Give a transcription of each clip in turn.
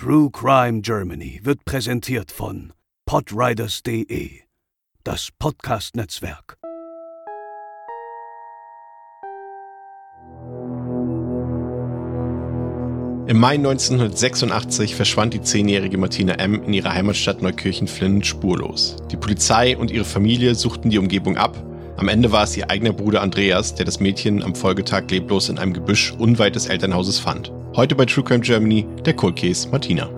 True Crime Germany wird präsentiert von podriders.de, das Podcast-Netzwerk. Im Mai 1986 verschwand die zehnjährige Martina M. in ihrer Heimatstadt Neukirchen-Flinn spurlos. Die Polizei und ihre Familie suchten die Umgebung ab. Am Ende war es ihr eigener Bruder Andreas, der das Mädchen am Folgetag leblos in einem Gebüsch unweit des Elternhauses fand. Heute bei True Crime Germany der Cold Case Martina.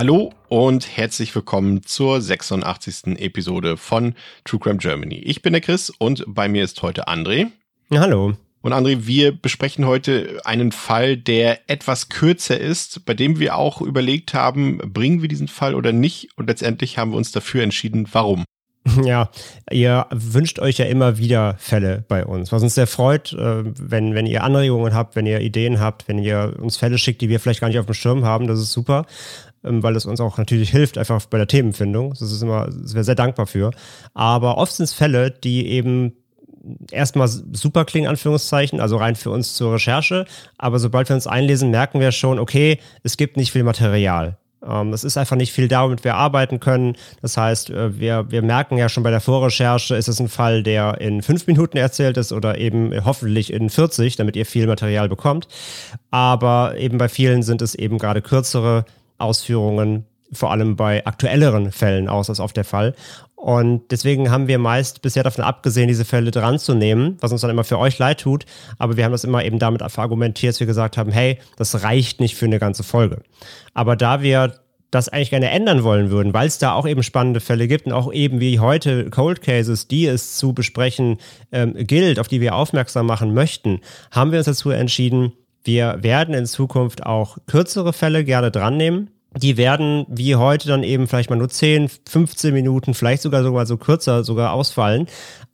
Hallo und herzlich willkommen zur 86. Episode von True Crime Germany. Ich bin der Chris und bei mir ist heute André. Hallo. Und André, wir besprechen heute einen Fall, der etwas kürzer ist, bei dem wir auch überlegt haben, bringen wir diesen Fall oder nicht. Und letztendlich haben wir uns dafür entschieden, warum. Ja, ihr wünscht euch ja immer wieder Fälle bei uns, was uns sehr freut, äh, wenn, wenn ihr Anregungen habt, wenn ihr Ideen habt, wenn ihr uns Fälle schickt, die wir vielleicht gar nicht auf dem Schirm haben, das ist super, weil es uns auch natürlich hilft, einfach bei der Themenfindung. Das ist immer, das wäre sehr dankbar für. Aber oft sind es Fälle, die eben erstmal super klingen, Anführungszeichen, also rein für uns zur Recherche. Aber sobald wir uns einlesen, merken wir schon, okay, es gibt nicht viel Material. Ähm, es ist einfach nicht viel da, womit wir arbeiten können. Das heißt, äh, wir, wir merken ja schon bei der Vorrecherche, ist es ein Fall, der in fünf Minuten erzählt ist oder eben hoffentlich in 40, damit ihr viel Material bekommt. Aber eben bei vielen sind es eben gerade kürzere Ausführungen, vor allem bei aktuelleren Fällen aus, als oft der Fall. Und deswegen haben wir meist bisher davon abgesehen, diese Fälle dran zu nehmen, was uns dann immer für euch leid tut. Aber wir haben das immer eben damit argumentiert, dass wir gesagt haben, hey, das reicht nicht für eine ganze Folge. Aber da wir das eigentlich gerne ändern wollen würden, weil es da auch eben spannende Fälle gibt und auch eben wie heute Cold Cases, die es zu besprechen ähm, gilt, auf die wir aufmerksam machen möchten, haben wir uns dazu entschieden, wir werden in Zukunft auch kürzere Fälle gerne dran nehmen die werden wie heute dann eben vielleicht mal nur 10, 15 Minuten, vielleicht sogar sogar so kürzer sogar ausfallen.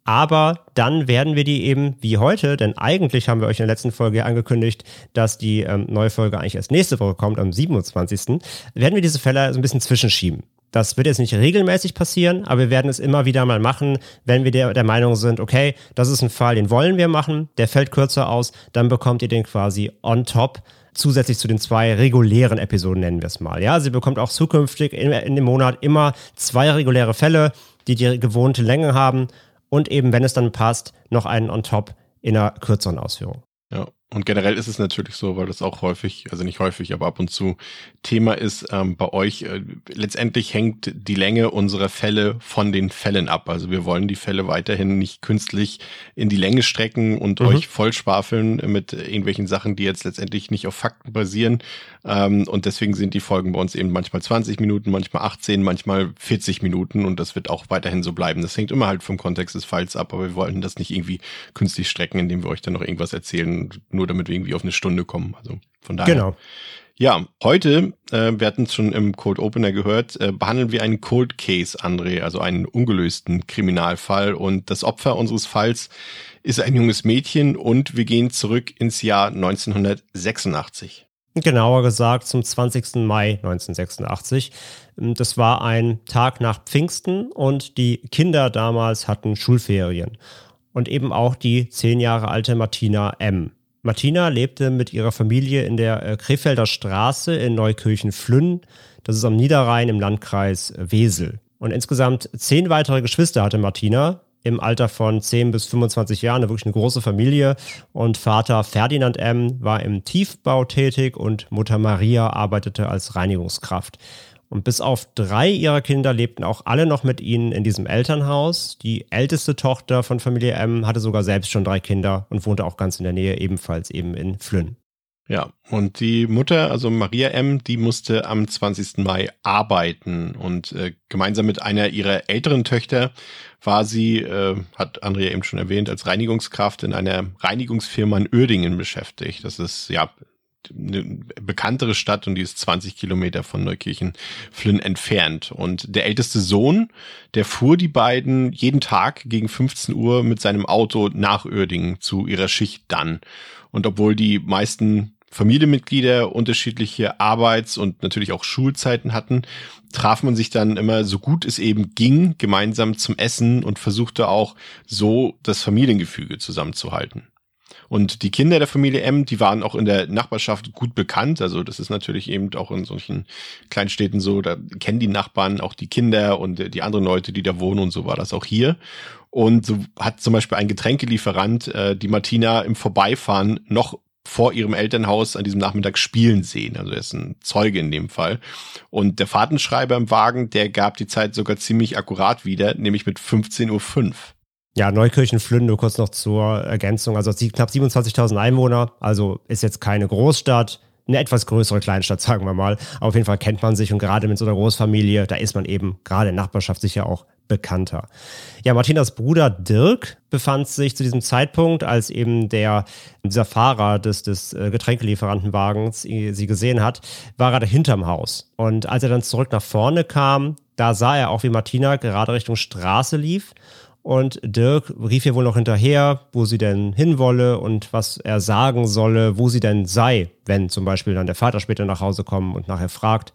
Aber dann werden wir die eben wie heute, denn eigentlich haben wir euch in der letzten Folge angekündigt, dass die ähm, neue Folge eigentlich erst nächste Woche kommt, am 27. werden wir diese Fälle so ein bisschen zwischenschieben. Das wird jetzt nicht regelmäßig passieren, aber wir werden es immer wieder mal machen, wenn wir der, der Meinung sind, okay, das ist ein Fall, den wollen wir machen, der fällt kürzer aus, dann bekommt ihr den quasi on top zusätzlich zu den zwei regulären Episoden, nennen wir es mal. Ja, sie bekommt auch zukünftig in, in dem Monat immer zwei reguläre Fälle, die die gewohnte Länge haben und eben, wenn es dann passt, noch einen on top in einer kürzeren Ausführung. Ja, und generell ist es natürlich so, weil das auch häufig, also nicht häufig, aber ab und zu Thema ist ähm, bei euch. Äh, letztendlich hängt die Länge unserer Fälle von den Fällen ab. Also wir wollen die Fälle weiterhin nicht künstlich in die Länge strecken und mhm. euch vollschwafeln mit irgendwelchen Sachen, die jetzt letztendlich nicht auf Fakten basieren. Ähm, und deswegen sind die Folgen bei uns eben manchmal 20 Minuten, manchmal 18, manchmal 40 Minuten und das wird auch weiterhin so bleiben. Das hängt immer halt vom Kontext des Falls ab, aber wir wollen das nicht irgendwie künstlich strecken, indem wir euch dann noch irgendwas erzählen nur damit wir irgendwie auf eine Stunde kommen. Also von daher. Genau. Ja, heute, äh, wir hatten es schon im Cold Opener gehört, äh, behandeln wir einen Cold Case, André, also einen ungelösten Kriminalfall. Und das Opfer unseres Falls ist ein junges Mädchen und wir gehen zurück ins Jahr 1986. Genauer gesagt zum 20. Mai 1986. Das war ein Tag nach Pfingsten und die Kinder damals hatten Schulferien. Und eben auch die zehn Jahre alte Martina M. Martina lebte mit ihrer Familie in der äh, Krefelder Straße in Neukirchen-Flünn. Das ist am Niederrhein im Landkreis Wesel. Und insgesamt zehn weitere Geschwister hatte Martina im Alter von 10 bis 25 Jahren, eine wirklich eine große Familie. Und Vater Ferdinand M. war im Tiefbau tätig und Mutter Maria arbeitete als Reinigungskraft. Und bis auf drei ihrer Kinder lebten auch alle noch mit ihnen in diesem Elternhaus. Die älteste Tochter von Familie M hatte sogar selbst schon drei Kinder und wohnte auch ganz in der Nähe, ebenfalls eben in Flynn. Ja, und die Mutter, also Maria M., die musste am 20. Mai arbeiten und äh, gemeinsam mit einer ihrer älteren Töchter war sie, äh, hat Andrea eben schon erwähnt, als Reinigungskraft in einer Reinigungsfirma in Uerdingen beschäftigt. Das ist ja eine bekanntere Stadt und die ist 20 Kilometer von Neukirchen Flynn entfernt. Und der älteste Sohn, der fuhr die beiden jeden Tag gegen 15 Uhr mit seinem Auto nach Uerdingen zu ihrer Schicht dann. Und obwohl die meisten Familienmitglieder unterschiedliche Arbeits- und natürlich auch Schulzeiten hatten, traf man sich dann immer so gut es eben ging gemeinsam zum Essen und versuchte auch so das Familiengefüge zusammenzuhalten. Und die Kinder der Familie M, die waren auch in der Nachbarschaft gut bekannt. Also das ist natürlich eben auch in solchen Kleinstädten so, da kennen die Nachbarn auch die Kinder und die anderen Leute, die da wohnen und so war das auch hier. Und so hat zum Beispiel ein Getränkelieferant äh, die Martina im Vorbeifahren noch vor ihrem Elternhaus an diesem Nachmittag spielen sehen. Also er ist ein Zeuge in dem Fall. Und der Fahrtenschreiber im Wagen, der gab die Zeit sogar ziemlich akkurat wieder, nämlich mit 15.05 Uhr. Ja, Neukirchen-Flünn, nur kurz noch zur Ergänzung. Also knapp 27.000 Einwohner, also ist jetzt keine Großstadt, eine etwas größere Kleinstadt, sagen wir mal. auf jeden Fall kennt man sich und gerade mit so einer Großfamilie, da ist man eben gerade in Nachbarschaft sicher auch bekannter. Ja, Martinas Bruder Dirk befand sich zu diesem Zeitpunkt, als eben der, dieser Fahrer des, des äh, Getränkelieferantenwagens sie gesehen hat, war er hinterm Haus. Und als er dann zurück nach vorne kam, da sah er auch, wie Martina gerade Richtung Straße lief und Dirk rief ihr wohl noch hinterher, wo sie denn hinwolle und was er sagen solle, wo sie denn sei, wenn zum Beispiel dann der Vater später nach Hause kommt und nachher fragt.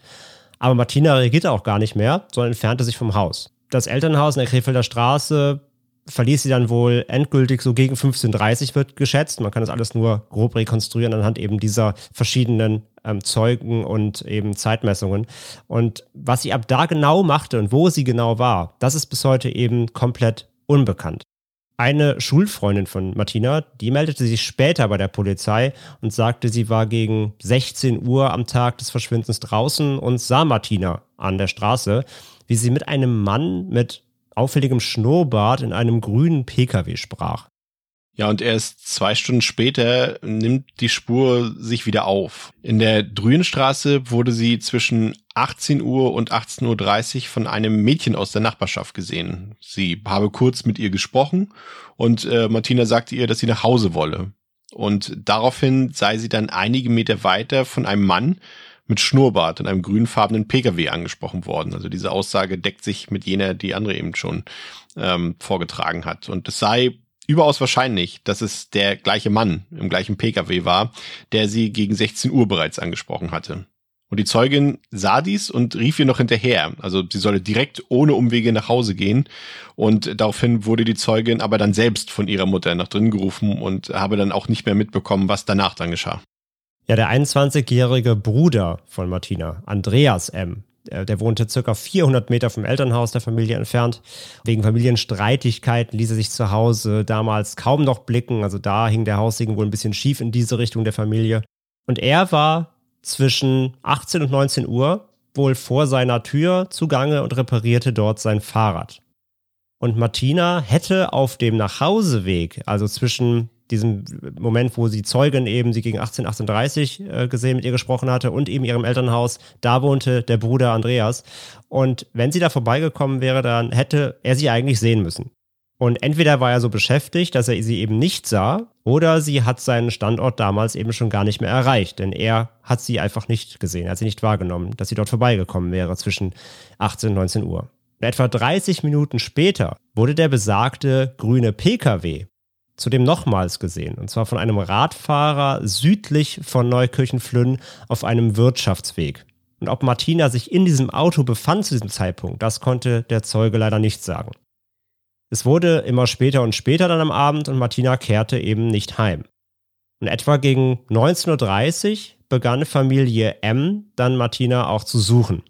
Aber Martina reagierte auch gar nicht mehr, sondern entfernte sich vom Haus. Das Elternhaus in der Krefelder Straße verließ sie dann wohl endgültig so gegen 15.30 wird geschätzt. Man kann das alles nur grob rekonstruieren anhand eben dieser verschiedenen ähm, Zeugen und eben Zeitmessungen. Und was sie ab da genau machte und wo sie genau war, das ist bis heute eben komplett unbekannt. Eine Schulfreundin von Martina, die meldete sich später bei der Polizei und sagte, sie war gegen 16 Uhr am Tag des Verschwindens draußen und sah Martina an der Straße, wie sie mit einem Mann mit auffälligem Schnurrbart in einem grünen Pkw sprach. Ja, und erst zwei Stunden später nimmt die Spur sich wieder auf. In der Drühenstraße wurde sie zwischen 18 Uhr und 18.30 Uhr von einem Mädchen aus der Nachbarschaft gesehen. Sie habe kurz mit ihr gesprochen und äh, Martina sagte ihr, dass sie nach Hause wolle. Und daraufhin sei sie dann einige Meter weiter von einem Mann mit Schnurrbart und einem grünfarbenen Pkw angesprochen worden. Also diese Aussage deckt sich mit jener, die andere eben schon ähm, vorgetragen hat. Und es sei überaus wahrscheinlich, dass es der gleiche Mann im gleichen Pkw war, der sie gegen 16 Uhr bereits angesprochen hatte. Und die Zeugin sah dies und rief ihr noch hinterher. Also sie solle direkt ohne Umwege nach Hause gehen. Und daraufhin wurde die Zeugin aber dann selbst von ihrer Mutter nach drinnen gerufen und habe dann auch nicht mehr mitbekommen, was danach dann geschah. Ja, der 21-jährige Bruder von Martina, Andreas M., der, der wohnte circa 400 Meter vom Elternhaus der Familie entfernt. Wegen Familienstreitigkeiten ließ er sich zu Hause damals kaum noch blicken. Also da hing der Haussegen wohl ein bisschen schief in diese Richtung der Familie. Und er war zwischen 18 und 19 Uhr wohl vor seiner Tür zugange und reparierte dort sein Fahrrad. Und Martina hätte auf dem Nachhauseweg, also zwischen diesem Moment, wo sie Zeugin eben sie gegen 18, 18.30 äh, gesehen, mit ihr gesprochen hatte und eben ihrem Elternhaus, da wohnte der Bruder Andreas. Und wenn sie da vorbeigekommen wäre, dann hätte er sie eigentlich sehen müssen. Und entweder war er so beschäftigt, dass er sie eben nicht sah, oder sie hat seinen Standort damals eben schon gar nicht mehr erreicht, denn er hat sie einfach nicht gesehen, hat sie nicht wahrgenommen, dass sie dort vorbeigekommen wäre zwischen 18 und 19 Uhr. Und etwa 30 Minuten später wurde der besagte grüne Pkw zudem nochmals gesehen, und zwar von einem Radfahrer südlich von Neukirchen-Flünn auf einem Wirtschaftsweg. Und ob Martina sich in diesem Auto befand zu diesem Zeitpunkt, das konnte der Zeuge leider nicht sagen. Es wurde immer später und später dann am Abend und Martina kehrte eben nicht heim. Und etwa gegen 19.30 Uhr begann Familie M dann Martina auch zu suchen.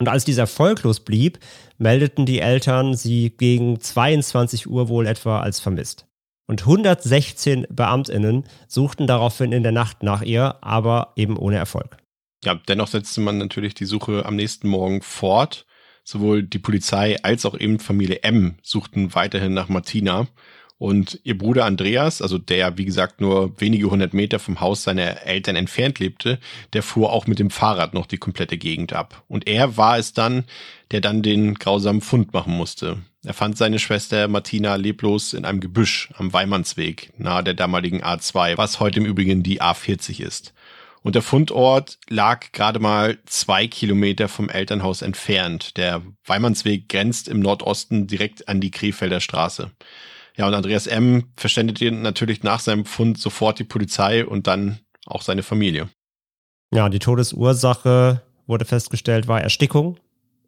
Und als dieser erfolglos blieb, meldeten die Eltern sie gegen 22 Uhr wohl etwa als vermisst. Und 116 Beamtinnen suchten daraufhin in der Nacht nach ihr, aber eben ohne Erfolg. Ja, dennoch setzte man natürlich die Suche am nächsten Morgen fort. Sowohl die Polizei als auch eben Familie M suchten weiterhin nach Martina. Und ihr Bruder Andreas, also der, wie gesagt, nur wenige hundert Meter vom Haus seiner Eltern entfernt lebte, der fuhr auch mit dem Fahrrad noch die komplette Gegend ab. Und er war es dann, der dann den grausamen Fund machen musste. Er fand seine Schwester Martina leblos in einem Gebüsch am Weimannsweg, nahe der damaligen A2, was heute im Übrigen die A40 ist. Und der Fundort lag gerade mal zwei Kilometer vom Elternhaus entfernt. Der Weimannsweg grenzt im Nordosten direkt an die Krefelder Straße. Ja, und Andreas M. verständigte natürlich nach seinem Fund sofort die Polizei und dann auch seine Familie. Ja, die Todesursache wurde festgestellt, war Erstickung.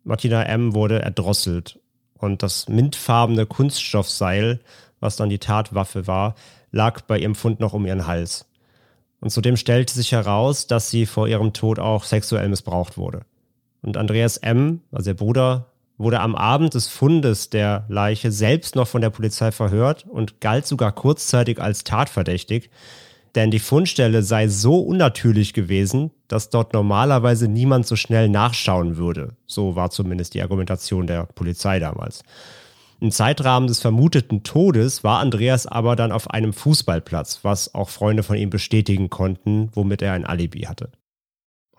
Martina M. wurde erdrosselt und das mintfarbene Kunststoffseil, was dann die Tatwaffe war, lag bei ihrem Fund noch um ihren Hals. Und zudem stellte sich heraus, dass sie vor ihrem Tod auch sexuell missbraucht wurde. Und Andreas M., also der Bruder wurde am Abend des Fundes der Leiche selbst noch von der Polizei verhört und galt sogar kurzzeitig als tatverdächtig, denn die Fundstelle sei so unnatürlich gewesen, dass dort normalerweise niemand so schnell nachschauen würde. So war zumindest die Argumentation der Polizei damals. Im Zeitrahmen des vermuteten Todes war Andreas aber dann auf einem Fußballplatz, was auch Freunde von ihm bestätigen konnten, womit er ein Alibi hatte.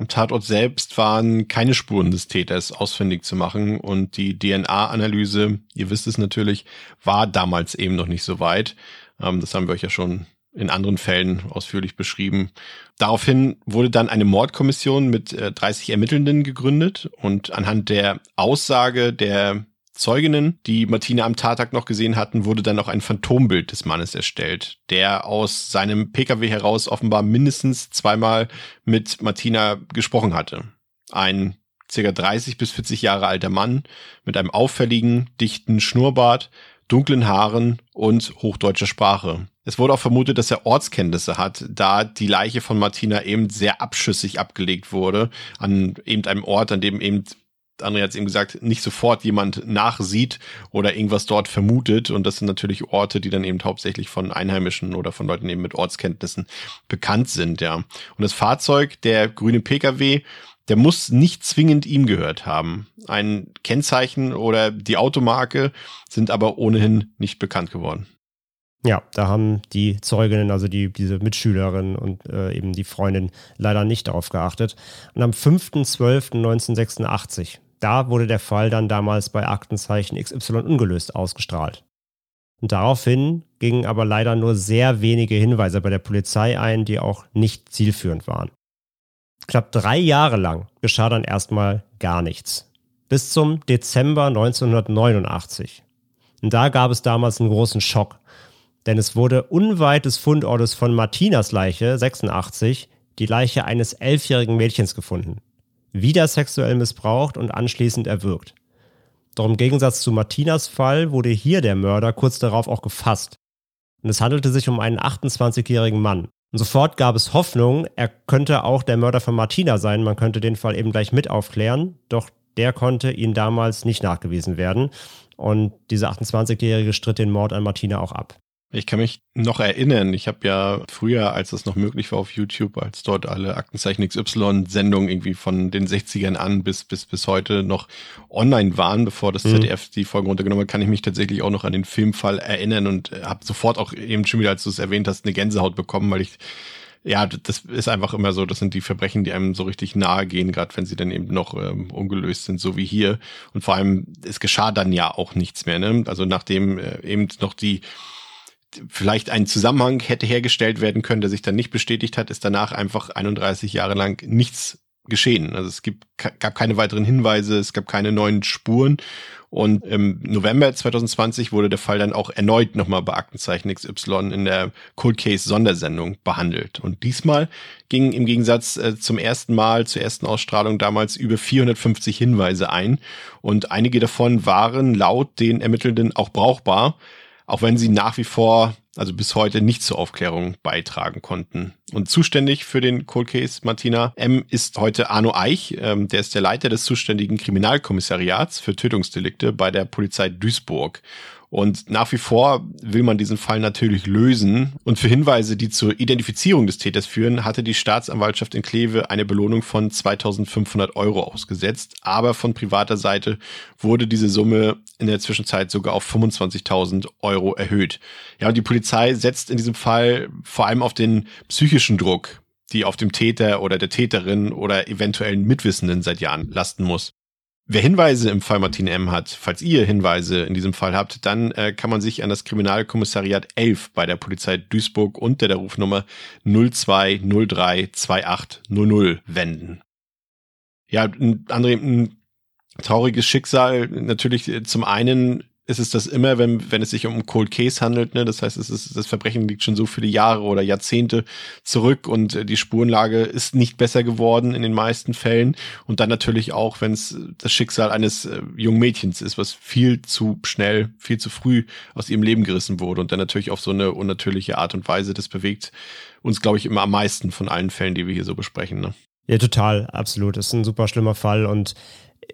Am Tatort selbst waren keine Spuren des Täters ausfindig zu machen und die DNA-Analyse, ihr wisst es natürlich, war damals eben noch nicht so weit. Ähm, das haben wir euch ja schon in anderen Fällen ausführlich beschrieben. Daraufhin wurde dann eine Mordkommission mit 30 äh, Ermittelnden gegründet und anhand der Aussage der Zeuginnen, die Martina am Tattag noch gesehen hatten, wurde dann auch ein Phantombild des Mannes erstellt, der aus seinem Pkw heraus offenbar mindestens zweimal mit Martina gesprochen hatte. Ein circa 30 bis 40 Jahre alter Mann mit einem auffälligen, dichten Schnurrbart, dunklen Haaren und hochdeutscher Sprache. Es wurde auch vermutet, dass er Ortskenntnisse hat, da die Leiche von Martina eben sehr abschüssig abgelegt wurde, an eben einem Ort, an dem eben André hat es eben gesagt, nicht sofort jemand nachsieht oder irgendwas dort vermutet. Und das sind natürlich Orte, die dann eben hauptsächlich von Einheimischen oder von Leuten eben mit Ortskenntnissen bekannt sind, ja. Und das Fahrzeug, der grüne Pkw, der muss nicht zwingend ihm gehört haben. Ein Kennzeichen oder die Automarke sind aber ohnehin nicht bekannt geworden. Ja, da haben die Zeuginnen, also die, diese Mitschülerin und äh, eben die Freundin leider nicht darauf geachtet. Und am 5.12.1986 da wurde der Fall dann damals bei Aktenzeichen XY ungelöst ausgestrahlt. Und daraufhin gingen aber leider nur sehr wenige Hinweise bei der Polizei ein, die auch nicht zielführend waren. Knapp drei Jahre lang geschah dann erstmal gar nichts. Bis zum Dezember 1989. Und da gab es damals einen großen Schock. Denn es wurde unweit des Fundortes von Martinas Leiche, 86, die Leiche eines elfjährigen Mädchens gefunden wieder sexuell missbraucht und anschließend erwürgt. Doch im Gegensatz zu Martinas Fall wurde hier der Mörder kurz darauf auch gefasst. Und es handelte sich um einen 28-jährigen Mann. Und sofort gab es Hoffnung, er könnte auch der Mörder von Martina sein, man könnte den Fall eben gleich mit aufklären, doch der konnte ihm damals nicht nachgewiesen werden. Und dieser 28-Jährige stritt den Mord an Martina auch ab. Ich kann mich noch erinnern, ich habe ja früher, als es noch möglich war auf YouTube, als dort alle Aktenzeichen XY-Sendungen irgendwie von den 60ern an bis, bis, bis heute noch online waren, bevor das ZDF mhm. die Folgen runtergenommen hat, kann ich mich tatsächlich auch noch an den Filmfall erinnern und habe sofort auch eben schon wieder, als du es erwähnt hast, eine Gänsehaut bekommen, weil ich ja, das ist einfach immer so, das sind die Verbrechen, die einem so richtig nahe gehen, gerade wenn sie dann eben noch ähm, ungelöst sind, so wie hier. Und vor allem, es geschah dann ja auch nichts mehr, ne? Also nachdem äh, eben noch die vielleicht ein Zusammenhang hätte hergestellt werden können, der sich dann nicht bestätigt hat, ist danach einfach 31 Jahre lang nichts geschehen. Also es gibt, gab keine weiteren Hinweise, es gab keine neuen Spuren. Und im November 2020 wurde der Fall dann auch erneut nochmal bei Aktenzeichen XY in der Cold Case Sondersendung behandelt. Und diesmal gingen im Gegensatz äh, zum ersten Mal, zur ersten Ausstrahlung damals über 450 Hinweise ein. Und einige davon waren laut den Ermittelnden auch brauchbar auch wenn sie nach wie vor, also bis heute, nicht zur Aufklärung beitragen konnten. Und zuständig für den Cold Case Martina M. ist heute Arno Eich, ähm, der ist der Leiter des zuständigen Kriminalkommissariats für Tötungsdelikte bei der Polizei Duisburg. Und nach wie vor will man diesen Fall natürlich lösen. Und für Hinweise, die zur Identifizierung des Täters führen, hatte die Staatsanwaltschaft in Kleve eine Belohnung von 2500 Euro ausgesetzt. Aber von privater Seite wurde diese Summe in der Zwischenzeit sogar auf 25.000 Euro erhöht. Ja, und die Polizei setzt in diesem Fall vor allem auf den psychischen Druck, die auf dem Täter oder der Täterin oder eventuellen Mitwissenden seit Jahren lasten muss. Wer Hinweise im Fall Martine M. hat, falls ihr Hinweise in diesem Fall habt, dann äh, kann man sich an das Kriminalkommissariat 11 bei der Polizei Duisburg unter der Rufnummer 02032800 wenden. Ja, André, ein trauriges Schicksal. Natürlich zum einen ist es das immer, wenn, wenn es sich um Cold Case handelt. Ne? Das heißt, es ist, das Verbrechen liegt schon so viele Jahre oder Jahrzehnte zurück und äh, die Spurenlage ist nicht besser geworden in den meisten Fällen. Und dann natürlich auch, wenn es das Schicksal eines äh, jungen Mädchens ist, was viel zu schnell, viel zu früh aus ihrem Leben gerissen wurde und dann natürlich auf so eine unnatürliche Art und Weise, das bewegt uns, glaube ich, immer am meisten von allen Fällen, die wir hier so besprechen. Ne? Ja, total, absolut. Das ist ein super schlimmer Fall und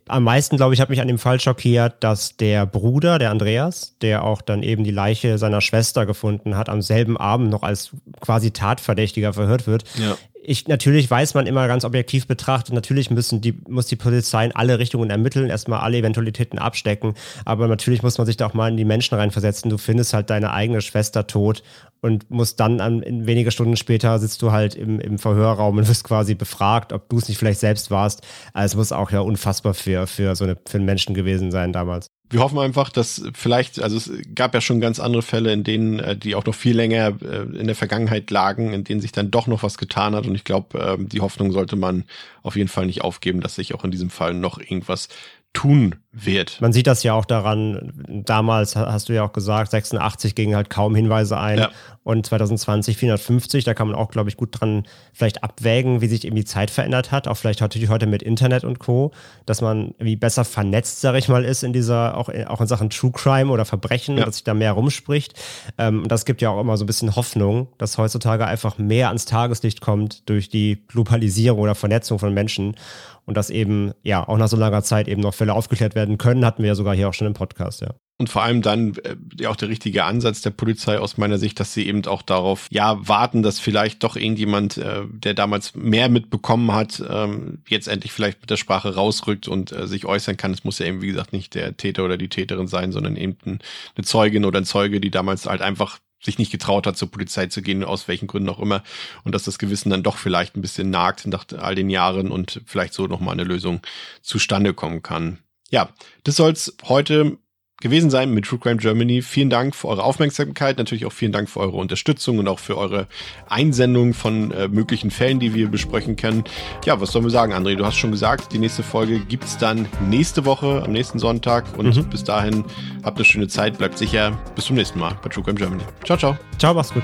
am meisten, glaube ich, hat mich an dem Fall schockiert, dass der Bruder, der Andreas, der auch dann eben die Leiche seiner Schwester gefunden hat, am selben Abend noch als quasi Tatverdächtiger verhört wird. Ja ich, natürlich weiß man immer ganz objektiv betrachtet, natürlich müssen die, muss die Polizei in alle Richtungen ermitteln, erstmal alle Eventualitäten abstecken, aber natürlich muss man sich da auch mal in die Menschen reinversetzen. Du findest halt deine eigene Schwester tot und musst dann an, wenige Stunden später sitzt du halt im, im Verhörraum und wirst quasi befragt, ob du es nicht vielleicht selbst warst. Also es muss auch ja unfassbar für, für so eine, für einen Menschen gewesen sein damals wir hoffen einfach, dass vielleicht, also es gab ja schon ganz andere Fälle, in denen, äh, die auch noch viel länger äh, in der Vergangenheit lagen, in denen sich dann doch noch was getan hat. Und ich glaube, ähm, die Hoffnung sollte man auf jeden Fall nicht aufgeben, dass sich auch in diesem Fall noch irgendwas tun wird. Man sieht das ja auch daran, damals hast du ja auch gesagt, 86 gingen halt kaum Hinweise ein ja. und 2020 450, da kann man auch, glaube ich, gut dran vielleicht abwägen, wie sich eben die Zeit verändert hat, auch vielleicht natürlich heute mit Internet und Co., dass man wie besser vernetzt, sage ich mal, ist in dieser, auch, auch in Sachen True Crime oder Verbrechen, ja. dass sich da mehr rumspricht. Ähm, und das gibt ja auch immer so ein bisschen Hoffnung, dass heutzutage einfach mehr ans Tageslicht kommt durch die Globalisierung oder Vernetzung von Menschen und dass eben ja auch nach so langer Zeit eben noch Fälle aufgeklärt werden können, hatten wir ja sogar hier auch schon im Podcast, ja. Und vor allem dann äh, auch der richtige Ansatz der Polizei aus meiner Sicht, dass sie eben auch darauf ja warten, dass vielleicht doch irgendjemand, äh, der damals mehr mitbekommen hat, ähm, jetzt endlich vielleicht mit der Sprache rausrückt und äh, sich äußern kann. Es muss ja eben, wie gesagt, nicht der Täter oder die Täterin sein, sondern eben eine Zeugin oder ein Zeuge, die damals halt einfach sich nicht getraut hat, zur Polizei zu gehen, aus welchen Gründen auch immer. Und dass das Gewissen dann doch vielleicht ein bisschen nagt nach all den Jahren und vielleicht so nochmal eine Lösung zustande kommen kann. Ja, das soll's heute gewesen sein mit True Crime Germany. Vielen Dank für eure Aufmerksamkeit, natürlich auch vielen Dank für eure Unterstützung und auch für eure Einsendung von äh, möglichen Fällen, die wir besprechen können. Ja, was sollen wir sagen, André? Du hast schon gesagt, die nächste Folge gibt's dann nächste Woche, am nächsten Sonntag. Und mhm. bis dahin habt eine schöne Zeit, bleibt sicher. Bis zum nächsten Mal bei True Crime Germany. Ciao, ciao. Ciao, mach's gut.